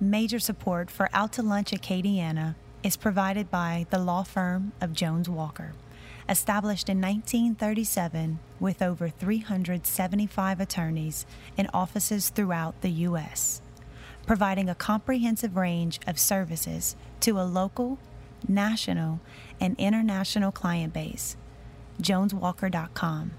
Major support for Out to Lunch Acadiana is provided by the law firm of Jones Walker, established in 1937 with over 375 attorneys in offices throughout the U.S., providing a comprehensive range of services to a local, national, and international client base. JonesWalker.com.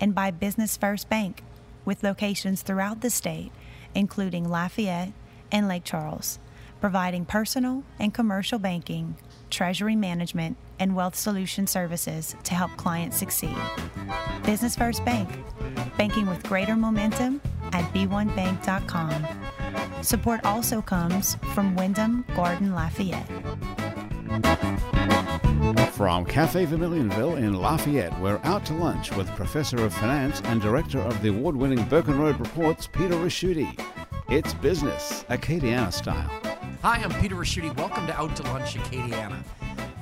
And by Business First Bank, with locations throughout the state, including Lafayette and Lake Charles, providing personal and commercial banking, treasury management, and wealth solution services to help clients succeed. Business First Bank, banking with greater momentum at b1bank.com. Support also comes from Wyndham Garden Lafayette. From Cafe Vermilionville in Lafayette, we're out to lunch with Professor of Finance and Director of the award winning Burkenroad Reports, Peter Ricchiuti. It's business, Acadiana style. Hi, I'm Peter Ricchiuti. Welcome to Out to Lunch Acadiana.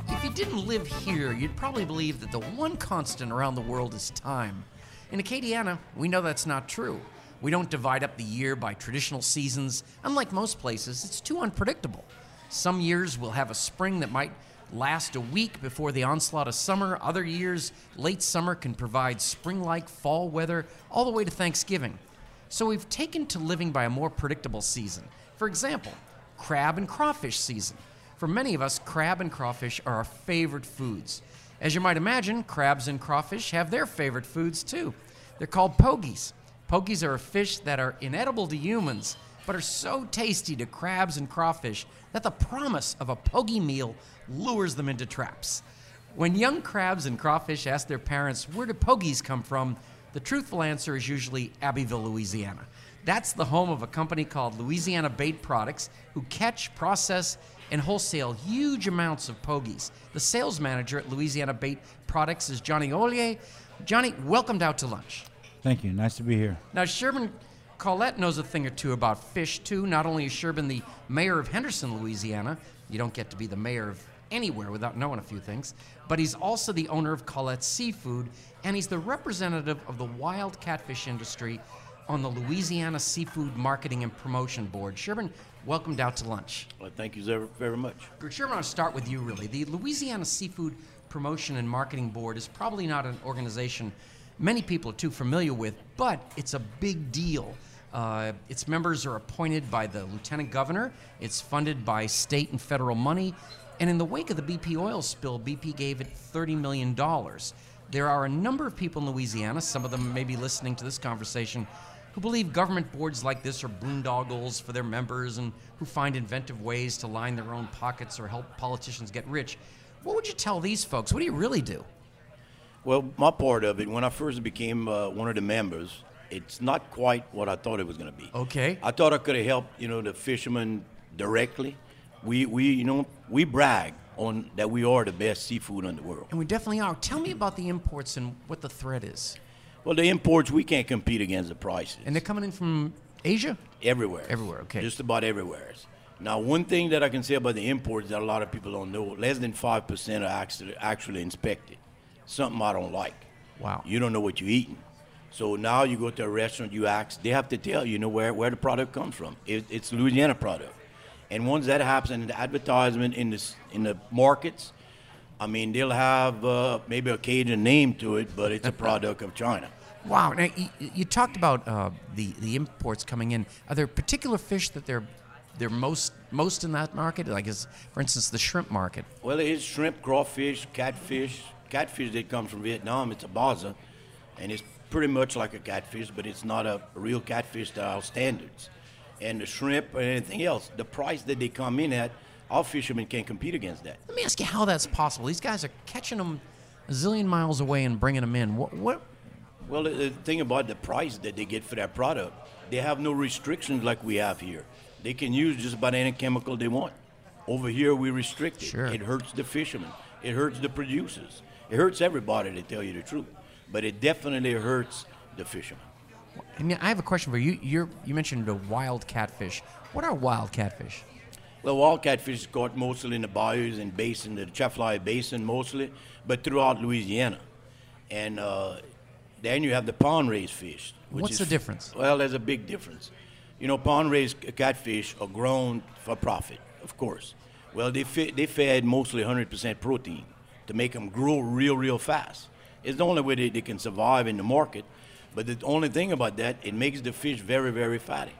If you didn't live here, you'd probably believe that the one constant around the world is time. In Acadiana, we know that's not true. We don't divide up the year by traditional seasons. Unlike most places, it's too unpredictable. Some years we'll have a spring that might last a week before the onslaught of summer. Other years, late summer can provide spring like fall weather all the way to Thanksgiving. So we've taken to living by a more predictable season. For example, crab and crawfish season. For many of us, crab and crawfish are our favorite foods. As you might imagine, crabs and crawfish have their favorite foods too. They're called pogies. Pogies are a fish that are inedible to humans, but are so tasty to crabs and crawfish that the promise of a pogie meal lures them into traps. When young crabs and crawfish ask their parents, Where do pogies come from? The truthful answer is usually Abbeville, Louisiana. That's the home of a company called Louisiana Bait Products, who catch, process, and wholesale huge amounts of pogies. The sales manager at Louisiana Bait Products is Johnny Ollier. Johnny, welcomed out to lunch. Thank you. Nice to be here. Now, Sherman Collette knows a thing or two about fish, too. Not only is Sherman the mayor of Henderson, Louisiana, you don't get to be the mayor of anywhere without knowing a few things, but he's also the owner of Collette Seafood, and he's the representative of the wild catfish industry on the Louisiana Seafood Marketing and Promotion Board. Sherman, welcomed out to lunch. Well, thank you very, very much. Sherman, I'll start with you, really. The Louisiana Seafood Promotion and Marketing Board is probably not an organization many people are too familiar with, but it's a big deal. Uh, its members are appointed by the lieutenant governor. It's funded by state and federal money. And in the wake of the BP oil spill, BP gave it $30 million. There are a number of people in Louisiana, some of them may be listening to this conversation, who believe government boards like this are boondoggles for their members and who find inventive ways to line their own pockets or help politicians get rich. What would you tell these folks? What do you really do? Well, my part of it, when I first became uh, one of the members, it's not quite what I thought it was going to be. Okay. I thought I could have helped, you know, the fishermen directly. We, we, you know, we brag on that we are the best seafood in the world. And we definitely are. Tell me about the imports and what the threat is. Well, the imports we can't compete against the prices. And they're coming in from Asia? Everywhere. Everywhere, okay. Just about everywhere. Now, one thing that I can say about the imports that a lot of people don't know, less than 5% are actually, actually inspected. Something I don't like. Wow. You don't know what you're eating. So now you go to a restaurant, you ask, they have to tell you know where, where the product comes from. It, it's Louisiana product. And once that happens in the advertisement in the, in the markets, I mean, they'll have uh, maybe a Cajun name to it, but it's a product of China. Wow. Now, you, you talked about uh, the, the imports coming in. Are there particular fish that they're they're most most in that market? Like, is, for instance, the shrimp market? Well, it is shrimp, crawfish, catfish. Catfish that comes from Vietnam. It's a basa, and it's pretty much like a catfish, but it's not a real catfish to our standards. And the shrimp and anything else, the price that they come in at, our fishermen can't compete against that. Let me ask you how that's possible. These guys are catching them a zillion miles away and bringing them in. What? what? Well, the, the thing about the price that they get for that product, they have no restrictions like we have here. They can use just about any chemical they want. Over here, we restrict it. Sure. It hurts the fishermen. It hurts the producers. It hurts everybody, to tell you the truth. But it definitely hurts the fishermen. I mean, I have a question for you. You're, you mentioned a wild catfish. What are wild catfish? Well, wild catfish is caught mostly in the bayous and basin, the Atchafalaya Basin mostly, but throughout Louisiana. And uh, then you have the pond raised fish. which What's is- the difference? Well, there's a big difference. you know, pond raised catfish are grown for profit, of course. Well, they, fe- they fed mostly 100% protein to make them grow real, real fast. It's the only way they, they can survive in the market. But the only thing about that, it makes the fish very, very fatty.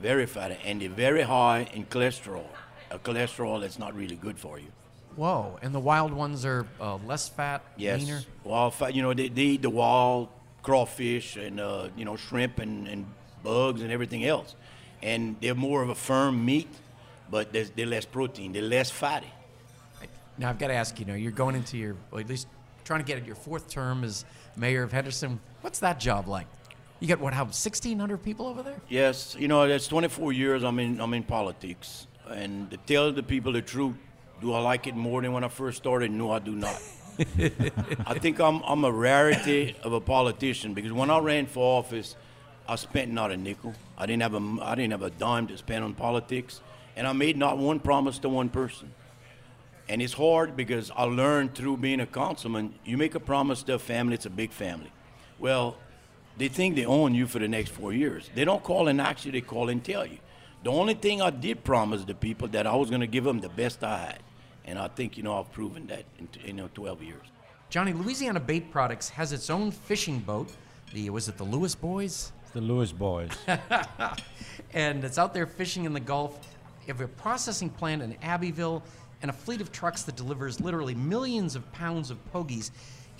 Very fatty. And they're very high in cholesterol. A cholesterol that's not really good for you. Whoa! And the wild ones are uh, less fat, Yes. leaner. Wild fat, you know, they, they eat the wild crawfish and, uh, you know, shrimp and, and bugs and everything else. And they're more of a firm meat, but they're less protein. They're less fatty. Now I've got to ask you. Know you're going into your, well, at least trying to get at your fourth term as mayor of Henderson. What's that job like? You got what? How 1,600 people over there? Yes, you know, that's 24 years I'm in, I'm in politics. And to tell the people the truth, do I like it more than when I first started? No, I do not. I think I'm, I'm a rarity of a politician because when I ran for office, I spent not a nickel. I didn't have a, I didn't have a dime to spend on politics. And I made not one promise to one person. And it's hard because I learned through being a councilman, you make a promise to a family, it's a big family. Well, they think they own you for the next four years. They don't call and ask you, they call and tell you. The only thing I did promise the people that I was going to give them the best I had. And I think, you know, I've proven that in, t- you know, 12 years. Johnny, Louisiana Bait Products has its own fishing boat. The was it the Lewis Boys? It's the Lewis boys. and it's out there fishing in the Gulf. You have a processing plant in Abbeville and a fleet of trucks that delivers literally millions of pounds of pogies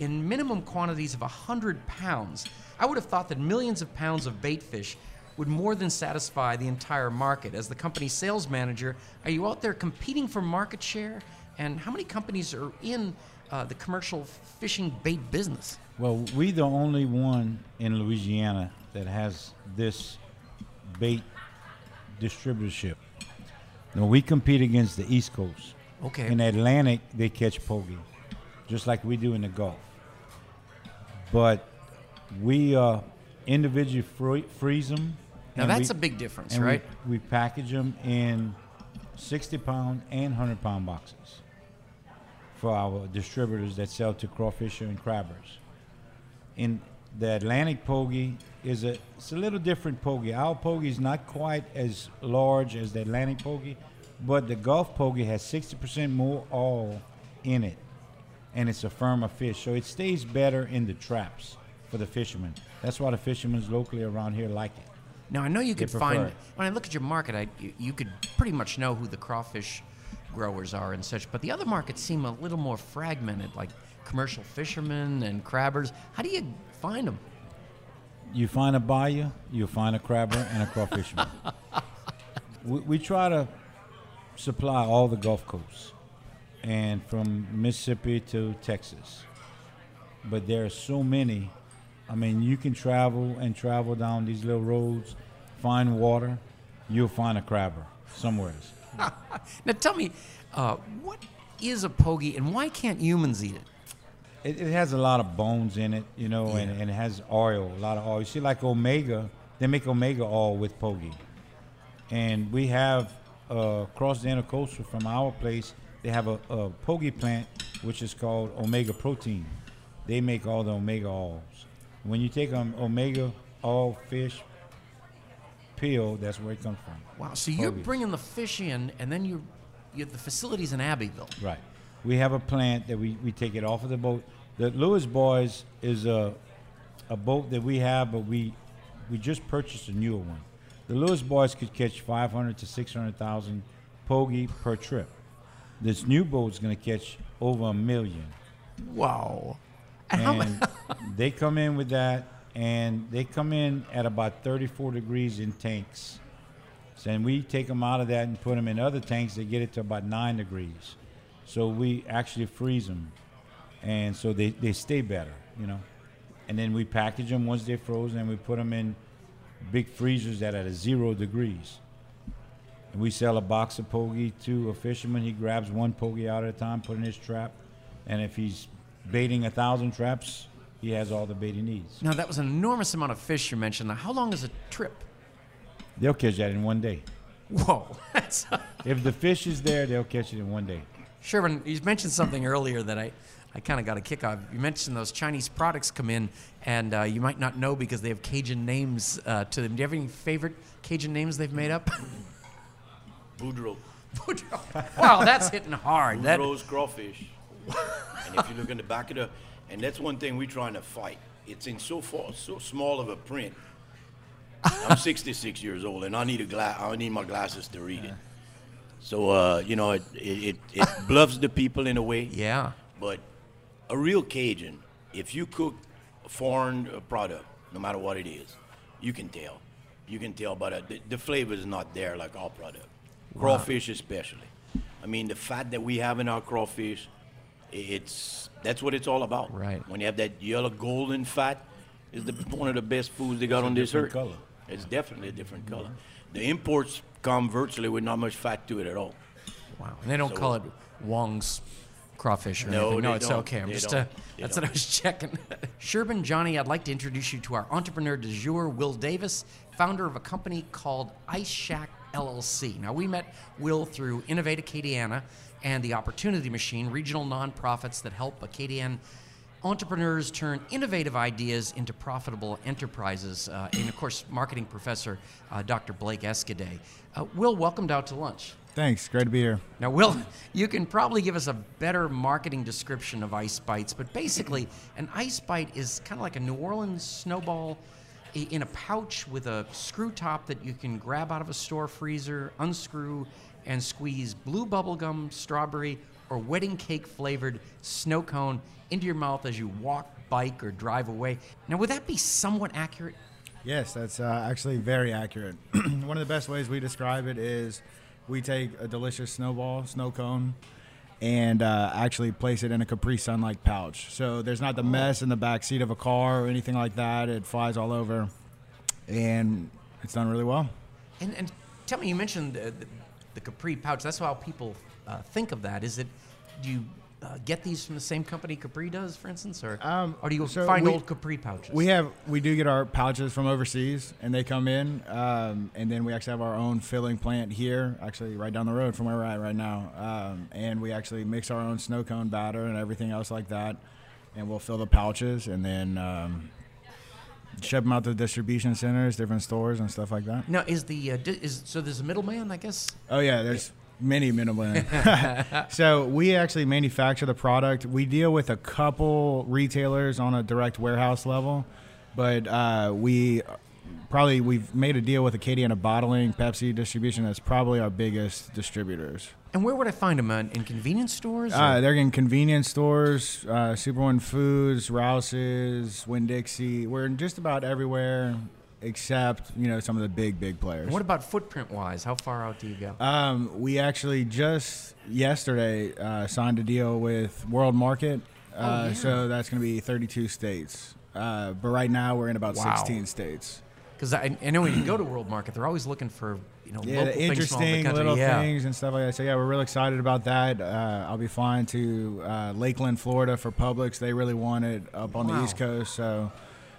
in minimum quantities of 100 pounds. I would have thought that millions of pounds of bait fish would more than satisfy the entire market. As the company's sales manager, are you out there competing for market share? And how many companies are in uh, the commercial fishing bait business? well, we're the only one in Louisiana that has this bait distributorship. Now we compete against the East Coast. Okay. In Atlantic, they catch pogie, just like we do in the Gulf. But we uh, individually free- freeze them. Now that's a big difference, right? We, we package them in 60 pound and 100 pound boxes for our distributors that sell to crawfisher and crabbers. In the Atlantic pogie is a it's a little different pogie. Our pogie is not quite as large as the Atlantic pogie, but the Gulf pogie has 60% more oil in it, and it's a firmer fish, so it stays better in the traps for the fishermen. That's why the fishermen locally around here like it. Now I know you could find it. when I look at your market, I you, you could pretty much know who the crawfish growers are and such. But the other markets seem a little more fragmented, like commercial fishermen and crabbers. How do you find them? You find a buyer, you find a crabber and a crawfisherman. we, we try to supply all the Gulf Coast and from Mississippi to Texas. But there are so many. I mean, you can travel and travel down these little roads, find water, you'll find a crabber somewhere. Now tell me, uh, what is a pogie and why can't humans eat it? It, it has a lot of bones in it, you know, and, and it has oil, a lot of oil. You see, like Omega, they make Omega oil with Pogie. And we have uh, across the intercoastal from our place, they have a, a Pogie plant which is called Omega Protein. They make all the Omega oils. When you take um, Omega oil fish peel, that's where it comes from. Wow, so you're bringing the fish in, and then you you have the facilities in Abbeville. Right. We have a plant that we, we take it off of the boat. The Lewis Boys is a a boat that we have, but we we just purchased a newer one. The Lewis Boys could catch 500 to 600,000 pogie per trip. This new boat's going to catch over a million. Wow. And they come in with that, and they come in at about 34 degrees in tanks. So, and we take them out of that and put them in other tanks They get it to about 9 degrees. So we actually freeze them. And so they, they stay better, you know. And then we package them once they're frozen, and we put them in big freezers that are at zero degrees. And we sell a box of pogie to a fisherman. He grabs one pogie out at a time, put in his trap, and if he's baiting a thousand traps, he has all the bait he needs. now that was an enormous amount of fish you mentioned. Now, how long is a trip? They'll catch that in one day. Whoa, If the fish is there, they'll catch it in one day. Sherman. You mentioned something earlier that I I kind of got a kick out. You mentioned those Chinese products come in, and uh, you might not know because they have Cajun names uh, to them. Do you have any favorite Cajun names they've made up? Boudreaux. wow, that's hitting hard. That, crawfish. and if you look in the back of the, and that's one thing we're trying to fight. It's in so far, so small of a print. I'm 66 years old, and I need a glass. I need my glasses to read it. So uh, you know, it it, it, it bluffs the people in a way. yeah. But a real Cajun, if you cook a foreign uh, product, no matter what it is, you can tell. You can tell, but uh, the, the flavor is not there like our product. Crawfish, especially. I mean, the fat that we have in our crawfish, it's that's what it's all about. Right. When you have that yellow golden fat, is the one of the best foods they got It's a on this different earth. color. It's definitely a different color. The imports come virtually with not much fat to it at all. Wow. And they don't So- call it Wong's crawfish or No, anything. No, it's don't. okay. I'm They just don't. uh, that's what I was checking. Sherman Johnny, I'd like to introduce you to our entrepreneur du jour, Will Davis, founder of a company called Ice Shack LLC. Now we met Will through Innovate Acadiana and the Opportunity Machine, regional nonprofits that help Acadian entrepreneurs turn innovative ideas into profitable enterprises. Uh, and of course, marketing professor uh, Dr. Blake Escaday. Uh, Will, welcomed out to lunch. Thanks. Great to be here. Now, Will, you can probably give us a better marketing description of ice bites, but basically, an ice bite is kind of like a New Orleans snowball in a pouch with a screw top that you can grab out of a store freezer, unscrew, and squeeze blue bubblegum, strawberry, or wedding cake flavored snow cone into your mouth as you walk, bike, or drive away. Now, would that be somewhat accurate? Yes, that's uh, actually very accurate. One of the best ways we describe it is we take a delicious snowball, snow cone, and uh, actually place it in a Capri Sun like pouch. So there's not the mess in the back seat of a car or anything like that. It flies all over, and it's done really well. And, and tell me, you mentioned the, the, the Capri pouch. That's how people uh, think of that. Is it? Do you uh, get these from the same company Capri does, for instance, or Um, or do you so find we- old Capri pouches? We have we do get our pouches from overseas, and they come in, um, and then we actually have our own filling plant here, actually right down the road from where we're at right now, um, and we actually mix our own snow cone batter and everything else like that, and we'll fill the pouches and then um, ship them out to distribution centers, different stores, and stuff like that. now is the uh, di- is so there's a middleman, I guess. Oh yeah, there's many middlemen. so we actually manufacture the product. We deal with a couple retailers on a direct warehouse level, but uh, we probably we've made a deal with Acadiana Bottling, Pepsi distribution. That's probably our biggest distributors. And where would I find them? Uh, in convenience stores? Uh, they're in convenience stores, uh, Super One Foods, Rouse's, Winn Dixie. We're in just about everywhere except you know some of the big big players. what about footprint wise? How far out do you go? Um, we actually just yesterday uh, signed a deal with World Market, uh, yeah. so that's going to be 32 states. Uh, but right now we're in about Wow. 16 states. Because I, I know when you go to World Market, they're always looking for you know Yeah, local the things from all the interesting little yeah. things and stuff like that. So yeah, we're really excited about that. Uh, I'll be flying to uh, Lakeland, Florida for Publix. They really want it up on Wow. the East Coast, so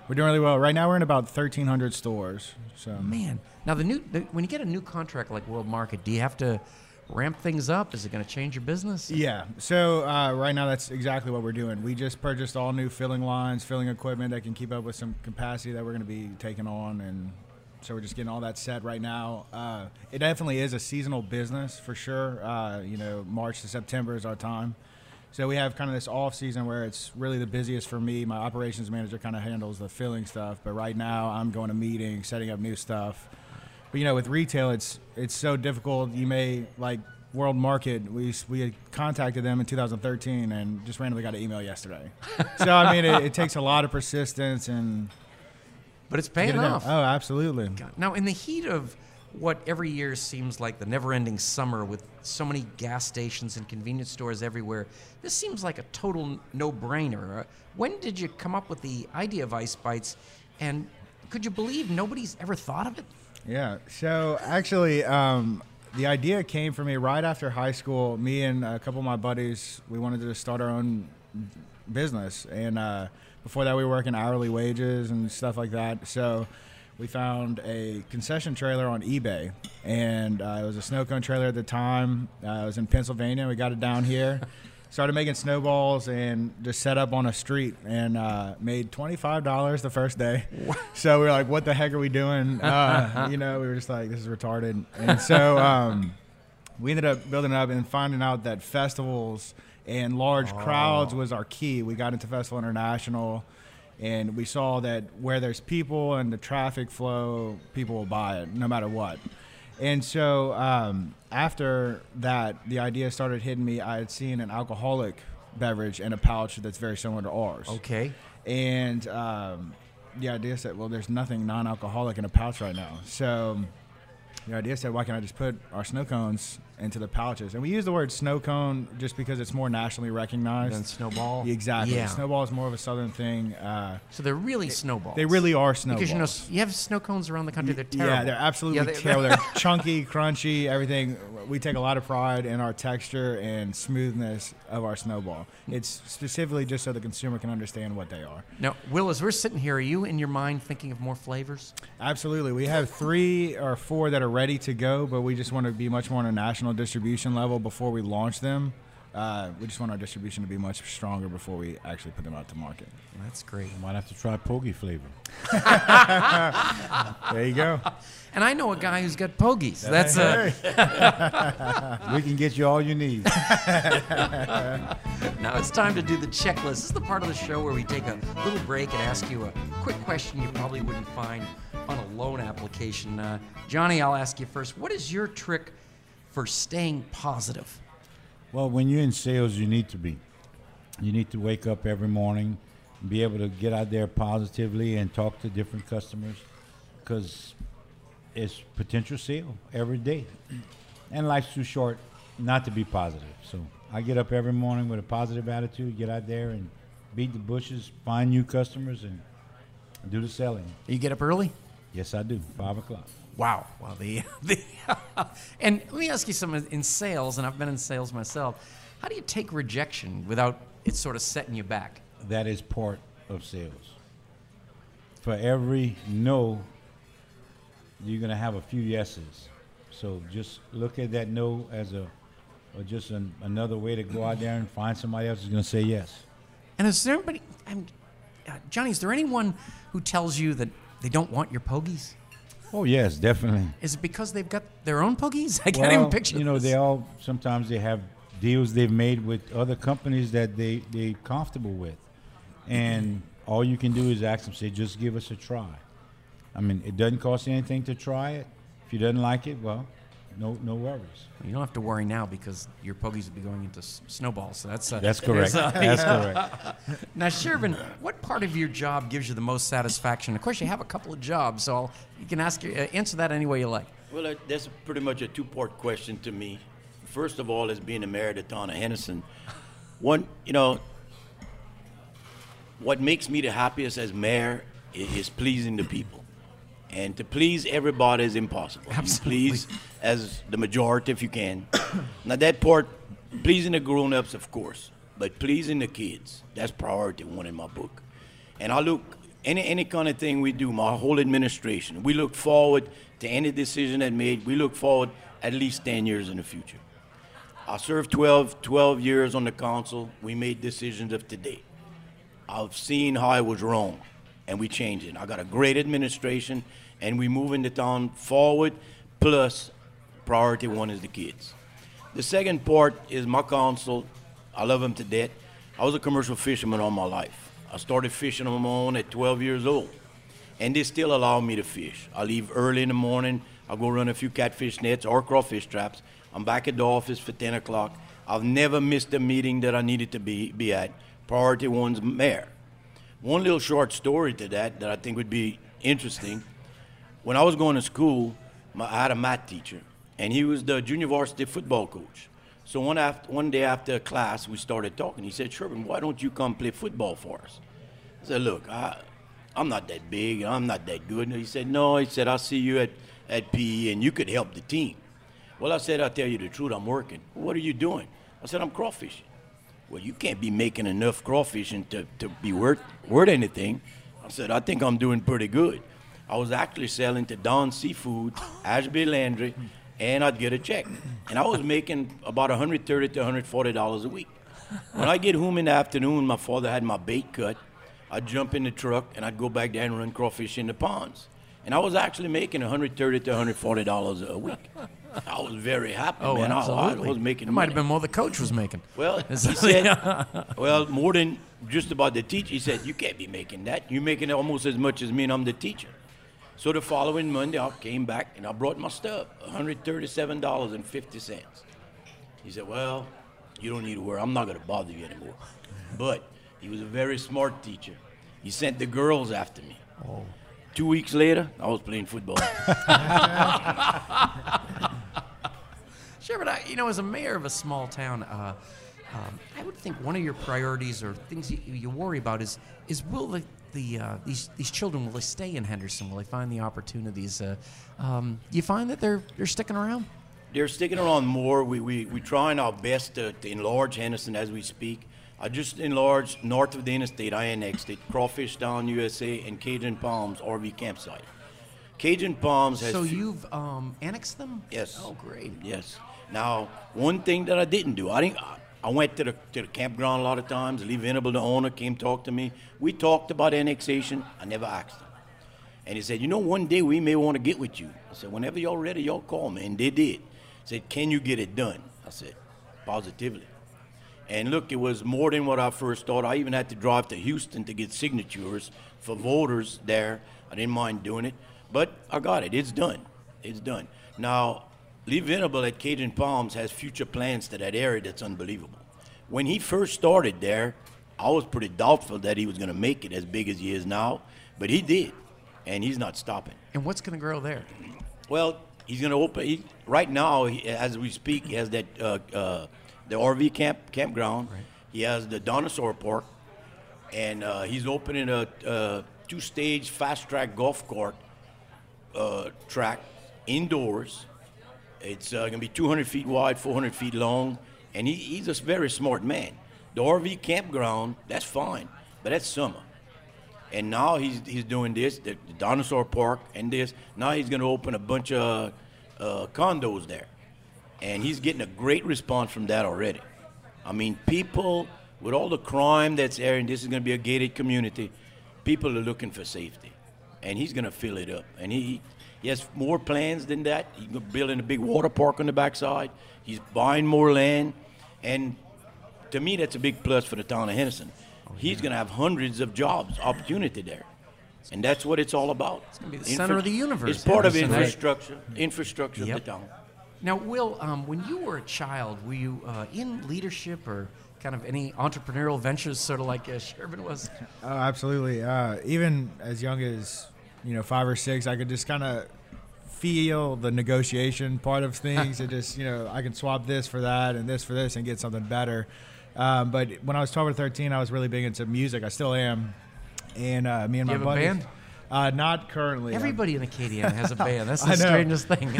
we're doing really well. Right now we're in about 1,300 stores. So Man, now the new the, when you get a new contract like World Market, do you have to ramp things up? Is it going to change your business? Yeah. So uh, right now, that's exactly what we're doing. We just purchased all new filling lines, filling equipment that can keep up with some capacity that we're going to be taking on, and so we're just getting all that set right now. Uh, it definitely is a seasonal business for sure. Uh, you know, March to September is our time. So we have kind of this off season where it's really the busiest for me. My operations manager kind of handles the filling stuff, but right now I'm going to meetings, setting up new stuff. But you know, with retail, it's it's so difficult. You may like World Market. We we contacted them in 2013 and just randomly got an email yesterday. so I mean, it, it takes a lot of persistence and But it's paying it done. off. Oh, absolutely. Now, in the heat of what every year seems like the never ending summer with so many gas stations and convenience stores everywhere, this seems like a total no brainer. When did you come up with the idea of Ice Bites? And could you believe nobody's ever thought of it? Yeah. So actually, um, the idea came for me right after high school. Me and a couple of my buddies, we wanted to start our own business, and uh, before that, we were working hourly wages and stuff like that. So we found a concession trailer on eBay, and uh, it was a snow cone trailer at the time. Uh, it was in Pennsylvania. We got it down here. started making snowballs and just set up on a street and uh, made twenty five dollars the first day. So we were like, "What the heck are we doing?" Uh, you know, we were just like, "This is retarded." And so um, we ended up building up and finding out that festivals and large crowds was our key. We got into Festival International. And we saw that where there's people and the traffic flow, people will buy it no matter what. And so um, after that, the idea started hitting me. I had seen an alcoholic beverage in a pouch that's very similar to ours. Okay. And um, the idea said, well, there's nothing non-alcoholic in a pouch right now. So the idea said, why can't I just put our snow cones into the pouches? And we use the word snow cone just because it's more nationally recognized. than snowball. Exactly. Yeah. Snowball is more of a southern thing. Uh, So they're really snowballs. they really are snowballs. Because you know, you have snow cones around the country. They're terrible. Yeah, they're absolutely Yeah, they- terrible. They're chunky, crunchy, everything. We take a lot of pride in our texture and smoothness of our snowball. It's specifically just so the consumer can understand what they are. Now, Will, as we're sitting here, are you in your mind thinking of more flavors? Absolutely. We have three or four that are ready to go, but we just want to be much more on a national distribution level before we launch them. Uh, we just want our distribution to be much stronger before we actually put them out to market. That's great. Might have to try Pogie flavor. There you go. And I know a guy who's got pogies. That's a. we can get you all you need. now it's time to do the checklist. This is the part of the show where we take a little break and ask you a quick question you probably wouldn't find on a loan application. Uh, Johnny, I'll ask you first. What is your trick for staying positive? Well, when you're in sales, you need to be. You need to wake up every morning, be able to get out there positively and talk to different customers, because it's potential sale every day, and life's too short not to be positive. So I get up every morning with a positive attitude, get out there and beat the bushes, find new customers, and do the selling. You get up early? Yes, I do. Five o'clock. Wow. Well, the, the and let me ask you something in sales, and I've been in sales myself. How do you take rejection without it sort of setting you back? that is part of sales. For every no, you're gonna have a few yeses. So just look at that no as a, or just an, another way to go out there and find somebody else who's gonna say yes. And is there anybody, I'm, uh, Johnny, is there anyone who tells you that they don't want your pogies? Oh yes, definitely. Is it because they've got their own pogies? I can't even picture You know, this. they all sometimes they have deals they've made with other companies that they they comfortable with, and all you can do is ask them, say, just give us a try. I mean, it doesn't cost you anything to try it. If you doesn't like it, well, no no worries. You don't have to worry now because your pogies will be going into s- snowballs. So that's uh, That's correct. there's, uh, That's correct. Now, Sherman, what part of your job gives you the most satisfaction? Of course, you have a couple of jobs, so I'll, you can ask uh, answer that any way you like. Well, that- that's pretty much a two-part question to me. First of all, as being the mayor of the town Henderson, one, you know, what makes me the happiest as mayor i- is pleasing the people. And to please everybody is impossible. You Absolutely. please as the majority if you can. now that part, pleasing the grown-ups, of course, but pleasing the kids, that's priority one in my book. And I look any any kind of thing we do, my whole administration, we look forward to any decision that made. We look forward at least ten years in the future. I served 12, 12 years on the council. We made decisions of today. I've seen how I was wrong, and we changed it. I got a great administration, and we moving the town forward. Plus, priority one is the kids. The second part is my council. I love them to death. I was a commercial fisherman all my life. I started fishing on my own at 12 years old, and they still allow me to fish. I leave early in the morning. I go run a few catfish nets or crawfish traps. I'm back at the office for 10 o'clock. I've never missed a meeting that I needed to be, be at. Priority one's mayor. One little short story to that that I think would be interesting. When I was going to school, my, I had a math teacher, and he was the junior varsity football coach. So one, after, one day after class, we started talking. He said, Sherman, why don't you come play football for us? I said, look, I, I'm not that big, I'm not that good. And he said, no, he said, I'll see you at, at PE, and you could help the team. Well, I said, I'll tell you the truth, I'm working. What are you doing? I said, I'm crawfishing. Well, you can't be making enough crawfishing to, to be worth, worth anything. I said, I think I'm doing pretty good. I was actually selling to Don Seafood, Ashby Landry, and I'd get a check. And I was making about 130 to 140 dollars a week. when I get home in the afternoon, my father had my bait cut. I'd jump in the truck and I'd go back there and run crawfish in the ponds. And I was actually making 130 to 140 dollars a week. I was very happy, Oh, man. I- absolutely. I, was making It might have been more the coach was making. Well, he said, well, more than just about the teacher. He said, you can't be making that. You're making almost as much as me, and I'm the teacher. So the following Monday, I came back and I brought my stuff, $137.50. He said, well, you don't need to worry. I'm not going to bother you anymore. But he was a very smart teacher. He sent the girls after me. Oh. Two weeks later, I was playing football. Sure, but I, you know, as a mayor of a small town, uh, um, I would think one of your priorities or things you, you worry about is is will the, the uh, these these children will they stay in Henderson? Will they find the opportunities? Uh, um, you find that they're they're sticking around? They're sticking around more. We we we trying our best to, to enlarge Henderson as we speak. I just enlarged north of the interstate. I annexed it. Crawfish Town USA and Cajun Palms RV campsite. Cajun Palms has. So you've um, annexed them? Yes. Oh, great. Yes. Now, one thing that I didn't do, I didn't. I- I went to the to the campground a lot of times. Lee Venable, the owner, came talk to me. We talked about annexation. I never asked him, and he said, "You know, one day we may want to get with you." I said, "Whenever y'all ready, y'all call me." And they did. Said, "Can you get it done?" I said, "Positively." And look, it was more than what I first thought. I even had to drive to Houston to get signatures for voters there. I didn't mind doing it, but I got it. It's done. It's done. Now, Lee Venable at Cajun Palms has future plans to that area that's unbelievable. When he first started there, I was pretty doubtful that he was going to make it as big as he is now, but he did, and he's not stopping. And what's going to grow there? Well, he's going to open. He, right now, he, as we speak, he has that uh, uh, the RV camp campground. He has the dinosaur park, and uh, he's opening a, uh two-stage fast-track golf cart uh, track indoors. It's uh, going to be 200 feet wide, 400 feet long, and he, he's a very smart man. The RV campground, that's fine, but that's summer. And now he's he's doing this, the, the dinosaur park, and this. Now he's going to open a bunch of uh, condos there, and he's getting a great response from that already. I mean, people with all the crime that's there, and this is going to be a gated community. People are looking for safety, and he's going to fill it up. And he he has more plans than that. He's building a big water park on the backside. He's buying more land, and to me, that's a big plus for the town of Henderson. He's going to have hundreds of jobs, opportunity there. And that's what it's all about. It's gonna be the center of the universe, It's part of Henderson, hey. infrastructure, infrastructure Yep. of the town. Now, Will, um, when you were a child, were you uh, in leadership or kind of any entrepreneurial ventures, sort of like uh, Sherman was? Oh, absolutely. Uh, even as young as you know five or six, I could just kind of feel the negotiation part of things. it just you know I can swap this for that and this for this and get something better. Um, but when I was 12 or 13, I was really big into music. I still am. And uh, me and You my have a buddies. band? Uh, not currently. I'm- Everybody in Acadiana has a band. That's the strangest thing.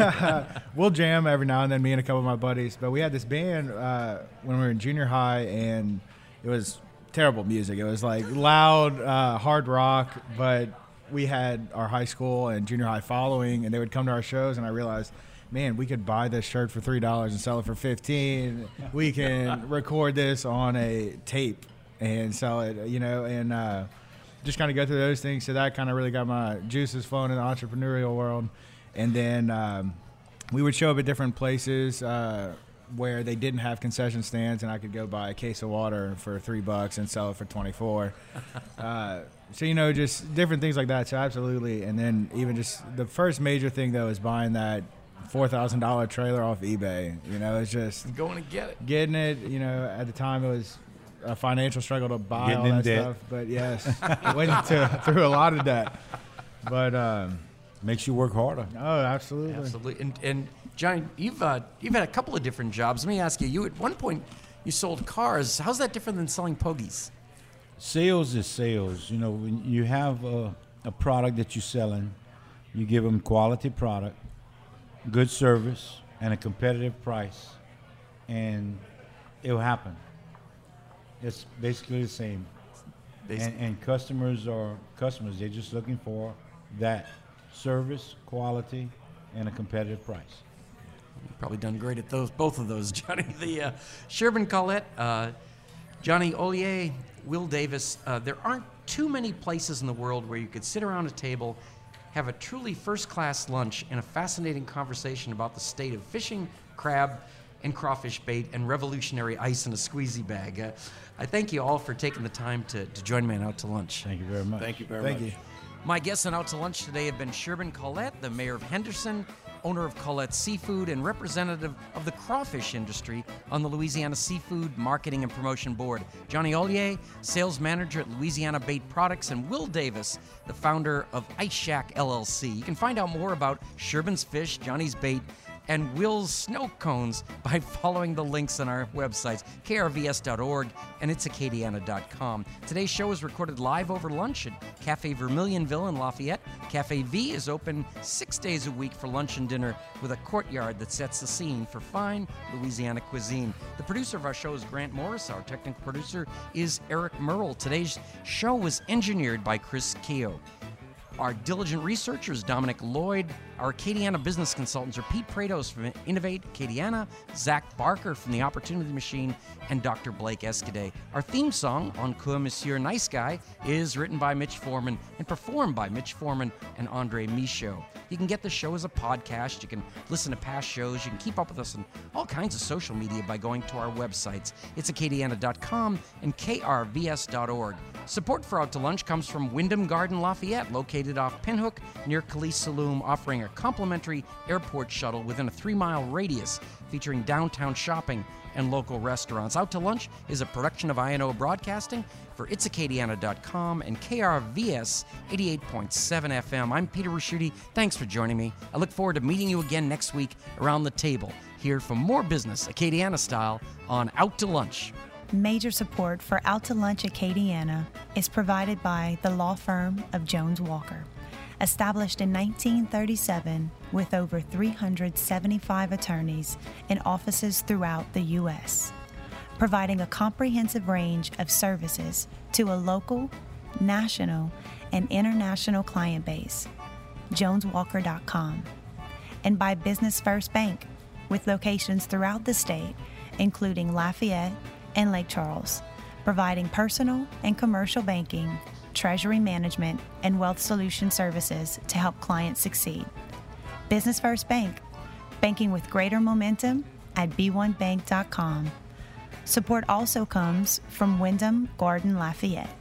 we'll jam every now and then, me and a couple of my buddies. But we had this band uh, when we were in junior high, and it was terrible music. It was like loud, uh, hard rock, but we had our high school and junior high following, and they would come to our shows, and I realized. Man, we could buy this shirt for three dollars and sell it for fifteen. We can record this on a tape and sell it, you know, and uh, just kind of go through those things. So that kind of really got my juices flowing in the entrepreneurial world. And then um, we would show up at different places uh, where they didn't have concession stands, and I could go buy a case of water for three bucks and sell it for twenty four. uh, so you know, just different things like that. So absolutely. And then even just the first major thing though is buying that four thousand dollar trailer off eBay. You know, it's just Going to get it. getting it. You know, at the time it was a financial struggle to buy Getting all that debt. stuff. But yes, I went to, through a lot of debt. But um, Makes you work harder. oh, absolutely. Absolutely. And, and John, you've uh, you've had a couple of different jobs. Let me ask you. You at one point you sold cars. How's that different than selling pogies? Sales is sales. You know, when you have a, a product that you're selling, you give them quality product, good service, and a competitive price, and it'll happen. It's basically the same. Basi- And, and customers are customers. They're just looking for that service, quality, and a competitive price. You've probably done great at those, both of those, Johnny. The uh, Sherman Collette, uh, Johnny Ollier, Will Davis, uh, there aren't too many places in the world where you could sit around a table, have a truly first class lunch, and a fascinating conversation about the state of fishing, crab, and crawfish bait, and revolutionary ice in a squeezy bag. Uh, I thank you all for taking the time to, to join me on Out to Lunch. Thank you very much. Thank you very Thank much. you. My guests on Out to Lunch today have been Sherman Collette, the mayor of Henderson, owner of Collette Seafood, and representative of the crawfish industry on the Louisiana Seafood Marketing and Promotion Board. Johnny Ollier, sales manager at Louisiana Bait Products, and Will Davis, the founder of Ice Shack LLC. You can find out more about Sherman's Fish, Johnny's Bait, and Will's snow cones by following the links on our websites, krvs.org and itsacadiana.com. Today's show is recorded live over lunch at Cafe Vermilionville in Lafayette. Cafe V is open six days a week for lunch and dinner with a courtyard that sets the scene for fine Louisiana cuisine. The producer of our show is Grant Morris. Our technical producer is Eric Merle. Today's show was engineered by Chris Keogh. Our diligent researchers, Dominic Lloyd. Our Acadiana business consultants are Pete Prados from Innovate Acadiana, Zach Barker from The Opportunity Machine, and Dr. Blake Escaday. Our theme song, Encore Monsieur Nice Guy, is written by Mitch Foreman and performed by Mitch Foreman and Andre Michaud. You can get the show as a podcast. You can listen to past shows. You can keep up with us on all kinds of social media by going to our websites. It's acadiana.com and krvs.org. Support for Out to Lunch comes from Wyndham Garden Lafayette, located off Pinhook near Calais Saloon, offering a complimentary airport shuttle within a three mile radius, featuring downtown shopping and local restaurants. Out to Lunch is a production of INO Broadcasting for itsacadiana.com and KRVS 88.7 FM. I'm Peter Ricchiuti. Thanks for joining me. I look forward to meeting you again next week around the table here for more business, Acadiana style, on Out to Lunch. Major support for Out to Lunch Acadiana is provided by the law firm of Jones Walker. Established in 1937 with over 375 attorneys in offices throughout the U.S., providing a comprehensive range of services to a local, national, and international client base. JonesWalker.com. And by Business First Bank, with locations throughout the state, including Lafayette and Lake Charles, providing personal and commercial banking, treasury management, and wealth solution services to help clients succeed. Business First Bank, banking with greater momentum at b1bank.com. Support also comes from Wyndham Garden Lafayette.